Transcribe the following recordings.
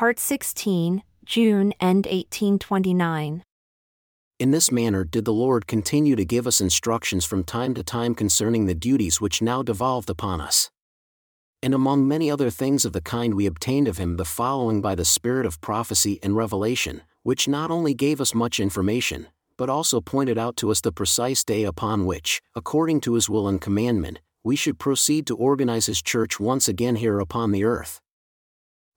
Part 16, June and 1829. In this manner did the Lord continue to give us instructions from time to time concerning the duties which now devolved upon us. And among many other things of the kind we obtained of him the following by the spirit of prophecy and revelation, which not only gave us much information, but also pointed out to us the precise day upon which, according to his will and commandment, we should proceed to organize his church once again here upon the earth.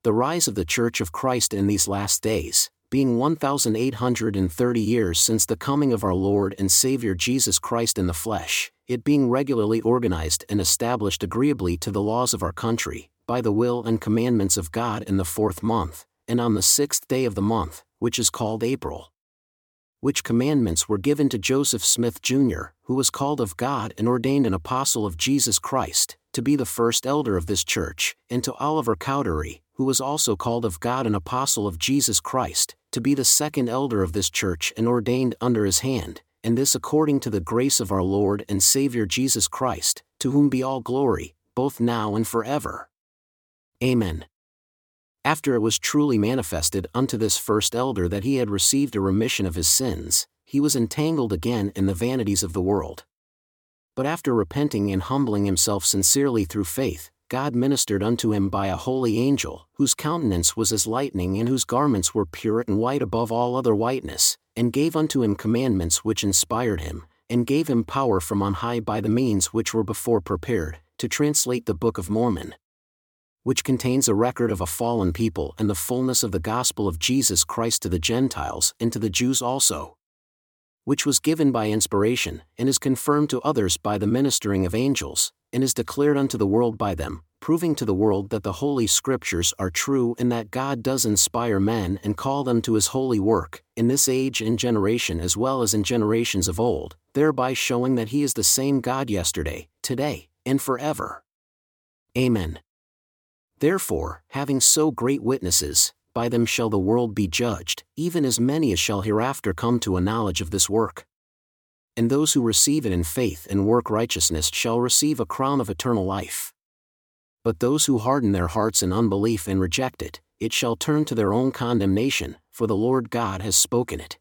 The rise of the Church of Christ in these last days, being 1,830 years since the coming of our Lord and Savior Jesus Christ in the flesh, it being regularly organized and established agreeably to the laws of our country, by the will and commandments of God in the fourth month, and on the sixth day of the month, which is called April. Which commandments were given to Joseph Smith Jr., who was called of God and ordained an apostle of Jesus Christ, to be the first elder of this church, and to Oliver Cowdery, who was also called of God an apostle of Jesus Christ, to be the second elder of this church and ordained under his hand, and this according to the grace of our Lord and Saviour Jesus Christ, to whom be all glory, both now and forever. Amen. After it was truly manifested unto this first elder that he had received a remission of his sins, he was entangled again in the vanities of the world. But after repenting and humbling himself sincerely through faith, God ministered unto him by a holy angel, whose countenance was as lightning and whose garments were pure and white above all other whiteness, and gave unto him commandments which inspired him, and gave him power from on high by the means which were before prepared, to translate the Book of Mormon, which contains a record of a fallen people and the fullness of the gospel of Jesus Christ to the Gentiles and to the Jews also. Which was given by inspiration, and is confirmed to others by the ministering of angels, and is declared unto the world by them, proving to the world that the Holy Scriptures are true and that God does inspire men and call them to his holy work, in this age and generation as well as in generations of old, thereby showing that he is the same God yesterday, today, and forever. Amen. Therefore, having so great witnesses, by them shall the world be judged, even as many as shall hereafter come to a knowledge of this work and those who receive it in faith and work righteousness shall receive a crown of eternal life. But those who harden their hearts in unbelief and reject it, it shall turn to their own condemnation, for the Lord God has spoken it.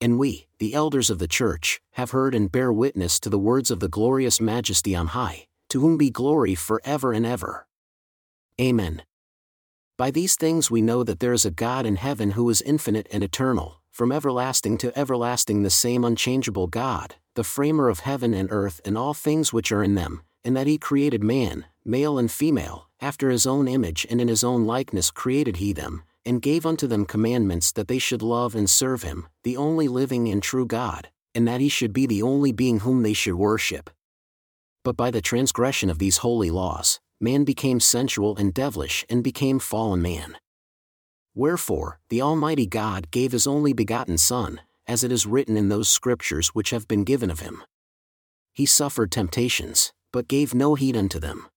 And we, the elders of the church, have heard and bear witness to the words of the glorious majesty on high, to whom be glory for ever and ever. Amen. By these things we know that there is a God in heaven who is infinite and eternal, from everlasting to everlasting the same unchangeable God, the framer of heaven and earth and all things which are in them, and that he created man, male and female, after his own image and in his own likeness created he them, and gave unto them commandments that they should love and serve him, the only living and true God, and that he should be the only being whom they should worship. But by the transgression of these holy laws, man became sensual and devilish and became fallen man. Wherefore, the Almighty God gave his only begotten Son, as it is written in those scriptures which have been given of him. He suffered temptations, but gave no heed unto them.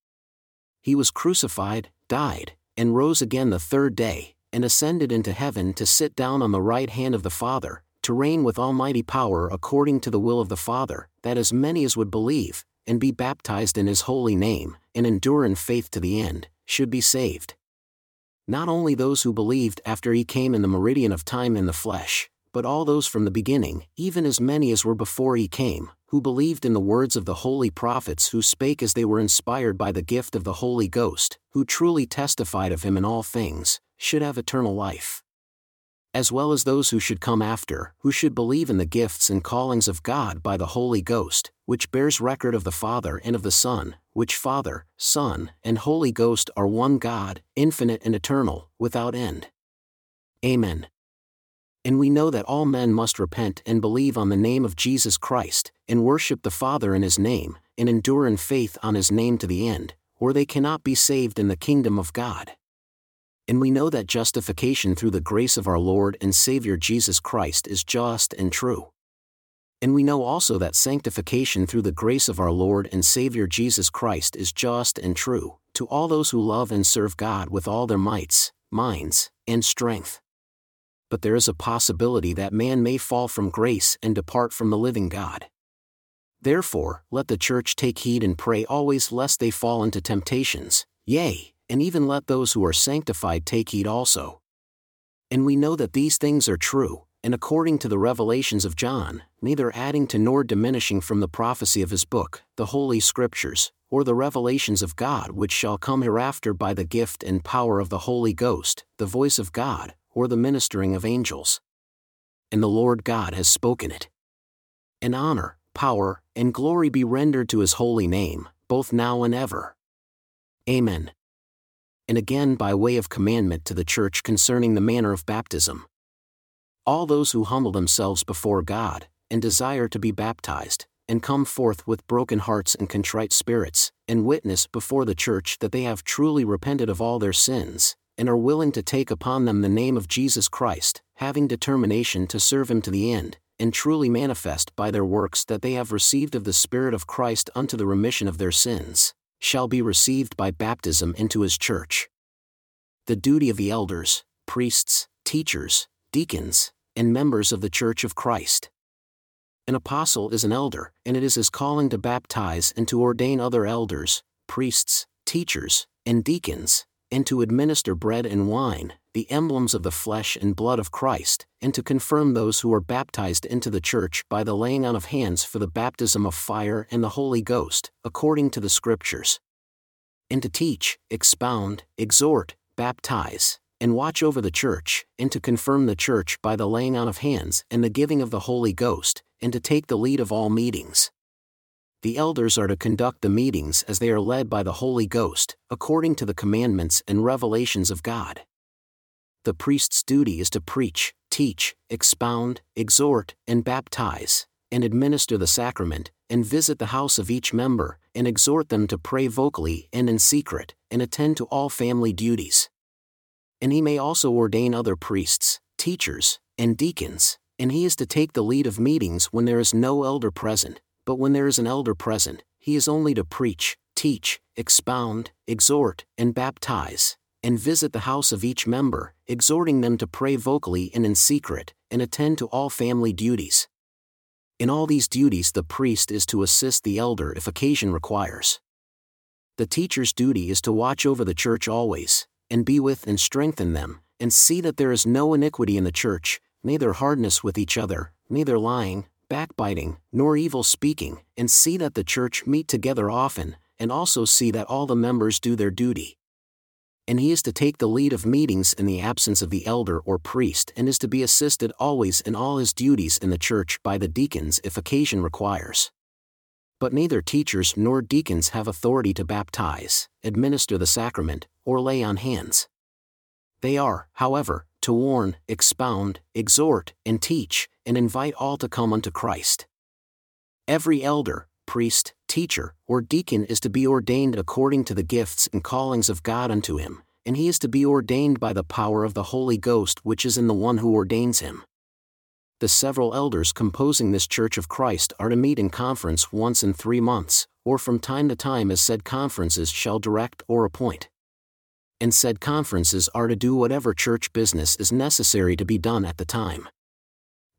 He was crucified, died, and rose again the third day, and ascended into heaven to sit down on the right hand of the Father, to reign with almighty power according to the will of the Father, that as many as would believe, and be baptized in his holy name, and endure in faith to the end, should be saved not only those who believed after he came in the meridian of time in the flesh, but all those from the beginning, even as many as were before he came, who believed in the words of the holy prophets who spake as they were inspired by the gift of the Holy Ghost, who truly testified of him in all things, should have eternal life. As well as those who should come after, who should believe in the gifts and callings of God by the Holy Ghost, which bears record of the Father and of the Son, which Father, Son, and Holy Ghost are one God, infinite and eternal, without end. Amen. And we know that all men must repent and believe on the name of Jesus Christ, and worship the Father in his name, and endure in faith on his name to the end, or they cannot be saved in the kingdom of God. And we know that justification through the grace of our Lord and Savior Jesus Christ is just and true. And we know also that sanctification through the grace of our Lord and Savior Jesus Christ is just and true, to all those who love and serve God with all their mights, minds, and strength. But there is a possibility that man may fall from grace and depart from the living God. Therefore, let the church take heed and pray always lest they fall into temptations, yea, and even let those who are sanctified take heed also. And we know that these things are true, and according to the revelations of John, neither adding to nor diminishing from the prophecy of his book, the Holy Scriptures, or the revelations of God which shall come hereafter by the gift and power of the Holy Ghost, the voice of God, or the ministering of angels. And the Lord God has spoken it. And honor, power, and glory be rendered to his holy name, both now and ever. Amen. And again by way of commandment to the church concerning the manner of baptism. All those who humble themselves before God, and desire to be baptized, and come forth with broken hearts and contrite spirits, and witness before the church that they have truly repented of all their sins, and are willing to take upon them the name of Jesus Christ, having determination to serve him to the end, and truly manifest by their works that they have received of the Spirit of Christ unto the remission of their sins, shall be received by baptism into his church. The duty of the elders, priests, teachers, deacons, and members of the church of Christ. An apostle is an elder, and it is his calling to baptize and to ordain other elders, priests, teachers, and deacons, and to administer bread and wine, the emblems of the flesh and blood of Christ, and to confirm those who are baptized into the church by the laying on of hands for the baptism of fire and the Holy Ghost, according to the Scriptures. And to teach, expound, exhort, baptize, and watch over the church, and to confirm the church by the laying on of hands and the giving of the Holy Ghost, and to take the lead of all meetings. The elders are to conduct the meetings as they are led by the Holy Ghost, according to the commandments and revelations of God. The priest's duty is to preach, teach, expound, exhort, and baptize, and administer the sacrament, and visit the house of each member, and exhort them to pray vocally and in secret, and attend to all family duties and he may also ordain other priests, teachers, and deacons, and he is to take the lead of meetings when there is no elder present, but when there is an elder present, he is only to preach, teach, expound, exhort, and baptize, and visit the house of each member, exhorting them to pray vocally and in secret, and attend to all family duties. In all these duties, the priest is to assist the elder if occasion requires. The teacher's duty is to watch over the church always, and be with and strengthen them, and see that there is no iniquity in the church, neither hardness with each other, neither lying, backbiting, nor evil speaking, and see that the church meet together often, and also see that all the members do their duty. And he is to take the lead of meetings in the absence of the elder or priest and is to be assisted always in all his duties in the church by the deacons if occasion requires. But neither teachers nor deacons have authority to baptize, administer the sacrament, or lay on hands. They are, however, to warn, expound, exhort, and teach, and invite all to come unto Christ. Every elder, priest, teacher, or deacon is to be ordained according to the gifts and callings of God unto him, and he is to be ordained by the power of the Holy Ghost which is in the one who ordains him the several elders composing this Church of Christ are to meet in conference once in three months, or from time to time as said conferences shall direct or appoint. And said conferences are to do whatever church business is necessary to be done at the time.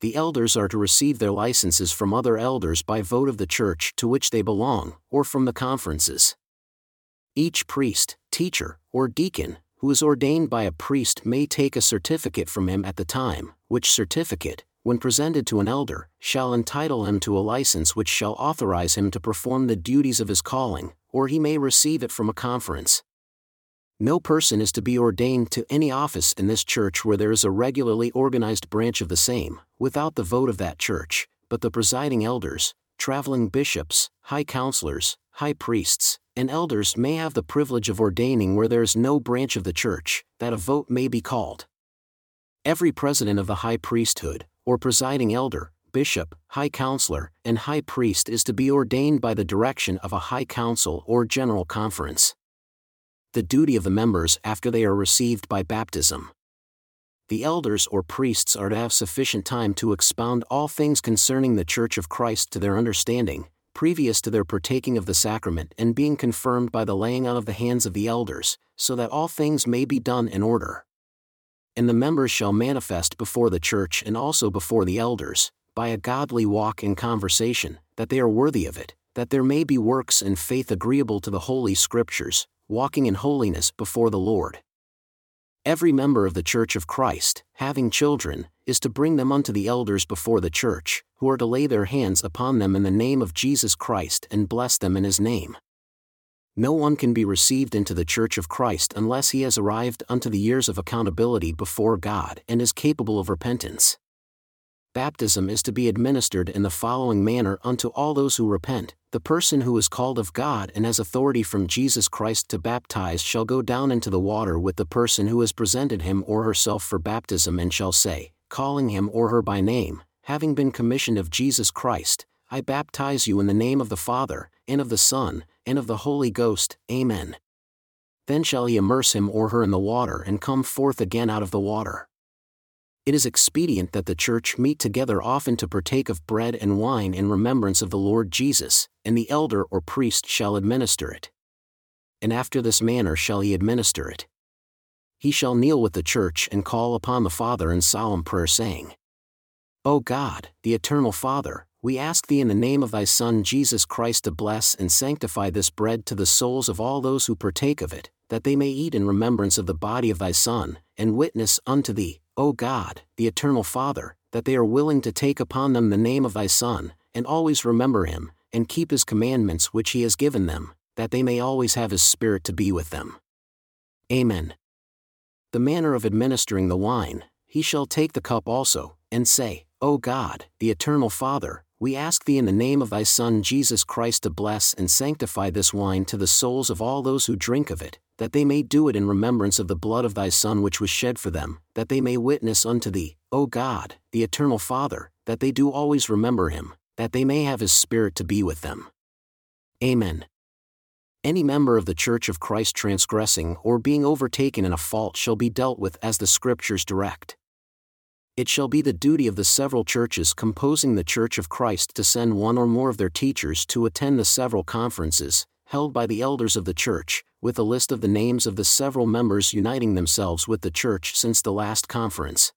The elders are to receive their licenses from other elders by vote of the church to which they belong, or from the conferences. Each priest, teacher, or deacon, who is ordained by a priest may take a certificate from him at the time, which certificate, when presented to an elder, shall entitle him to a license which shall authorize him to perform the duties of his calling, or he may receive it from a conference. No person is to be ordained to any office in this church where there is a regularly organized branch of the same, without the vote of that church, but the presiding elders, traveling bishops, high counselors, high priests, and elders may have the privilege of ordaining where there is no branch of the church, that a vote may be called. Every president of the high priesthood, or presiding elder, bishop, high counselor, and high priest is to be ordained by the direction of a high council or general conference. The duty of the members after they are received by baptism. The elders or priests are to have sufficient time to expound all things concerning the Church of Christ to their understanding, previous to their partaking of the sacrament and being confirmed by the laying on of the hands of the elders, so that all things may be done in order and the members shall manifest before the church and also before the elders, by a godly walk and conversation, that they are worthy of it, that there may be works and faith agreeable to the Holy Scriptures, walking in holiness before the Lord. Every member of the Church of Christ, having children, is to bring them unto the elders before the church, who are to lay their hands upon them in the name of Jesus Christ and bless them in his name. No one can be received into the Church of Christ unless he has arrived unto the years of accountability before God and is capable of repentance. Baptism is to be administered in the following manner unto all those who repent. The person who is called of God and has authority from Jesus Christ to baptize shall go down into the water with the person who has presented him or herself for baptism and shall say, calling him or her by name, having been commissioned of Jesus Christ, I baptize you in the name of the Father, and of the Son, and of the Holy Ghost, Amen. Then shall he immerse him or her in the water and come forth again out of the water it is expedient that the church meet together often to partake of bread and wine in remembrance of the Lord Jesus, and the elder or priest shall administer it. And after this manner shall he administer it. He shall kneel with the church and call upon the Father in solemn prayer, saying, O God, the eternal Father, we ask thee in the name of thy Son Jesus Christ to bless and sanctify this bread to the souls of all those who partake of it, that they may eat in remembrance of the body of thy Son, and witness unto thee, O God, the eternal Father, that they are willing to take upon them the name of thy Son, and always remember him, and keep his commandments which he has given them, that they may always have his Spirit to be with them. Amen. The manner of administering the wine, he shall take the cup also, and say, O God, the eternal Father, we ask thee in the name of thy Son Jesus Christ to bless and sanctify this wine to the souls of all those who drink of it, that they may do it in remembrance of the blood of thy Son which was shed for them, that they may witness unto thee, O God, the eternal Father, that they do always remember him, that they may have his Spirit to be with them. Amen. Any member of the Church of Christ transgressing or being overtaken in a fault shall be dealt with as the Scriptures direct. It shall be the duty of the several churches composing the Church of Christ to send one or more of their teachers to attend the several conferences, held by the elders of the church, with a list of the names of the several members uniting themselves with the church since the last conference.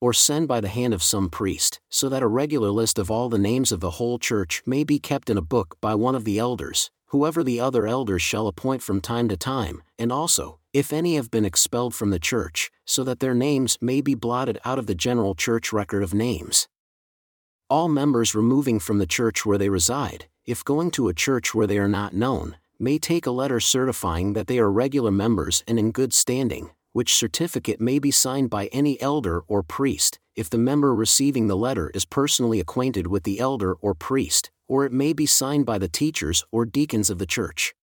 Or send by the hand of some priest, so that a regular list of all the names of the whole church may be kept in a book by one of the elders, whoever the other elders shall appoint from time to time, and also, if any have been expelled from the church, so that their names may be blotted out of the general church record of names. All members removing from the church where they reside, if going to a church where they are not known, may take a letter certifying that they are regular members and in good standing, which certificate may be signed by any elder or priest, if the member receiving the letter is personally acquainted with the elder or priest, or it may be signed by the teachers or deacons of the church.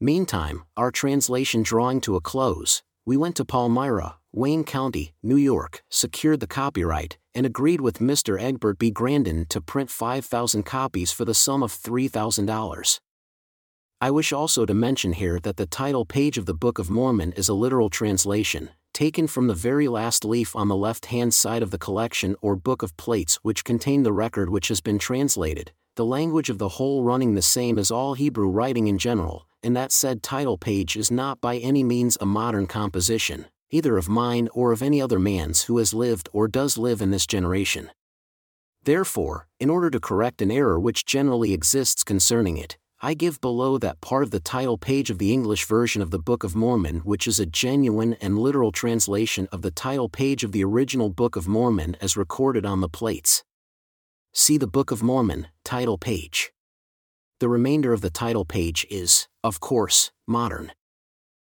Meantime, our translation drawing to a close, we went to Palmyra, Wayne County, New York, secured the copyright, and agreed with Mr. Egbert B. Grandin to print 5,000 copies for the sum of $3,000. I wish also to mention here that the title page of the Book of Mormon is a literal translation, taken from the very last leaf on the left hand side of the collection or book of plates which contain the record which has been translated, the language of the whole running the same as all Hebrew writing in general, and that said title page is not by any means a modern composition, either of mine or of any other man's who has lived or does live in this generation. Therefore, in order to correct an error which generally exists concerning it, I give below that part of the title page of the English version of the Book of Mormon, which is a genuine and literal translation of the title page of the original Book of Mormon as recorded on the plates. See the Book of Mormon, title page. The remainder of the title page is, of course, modern.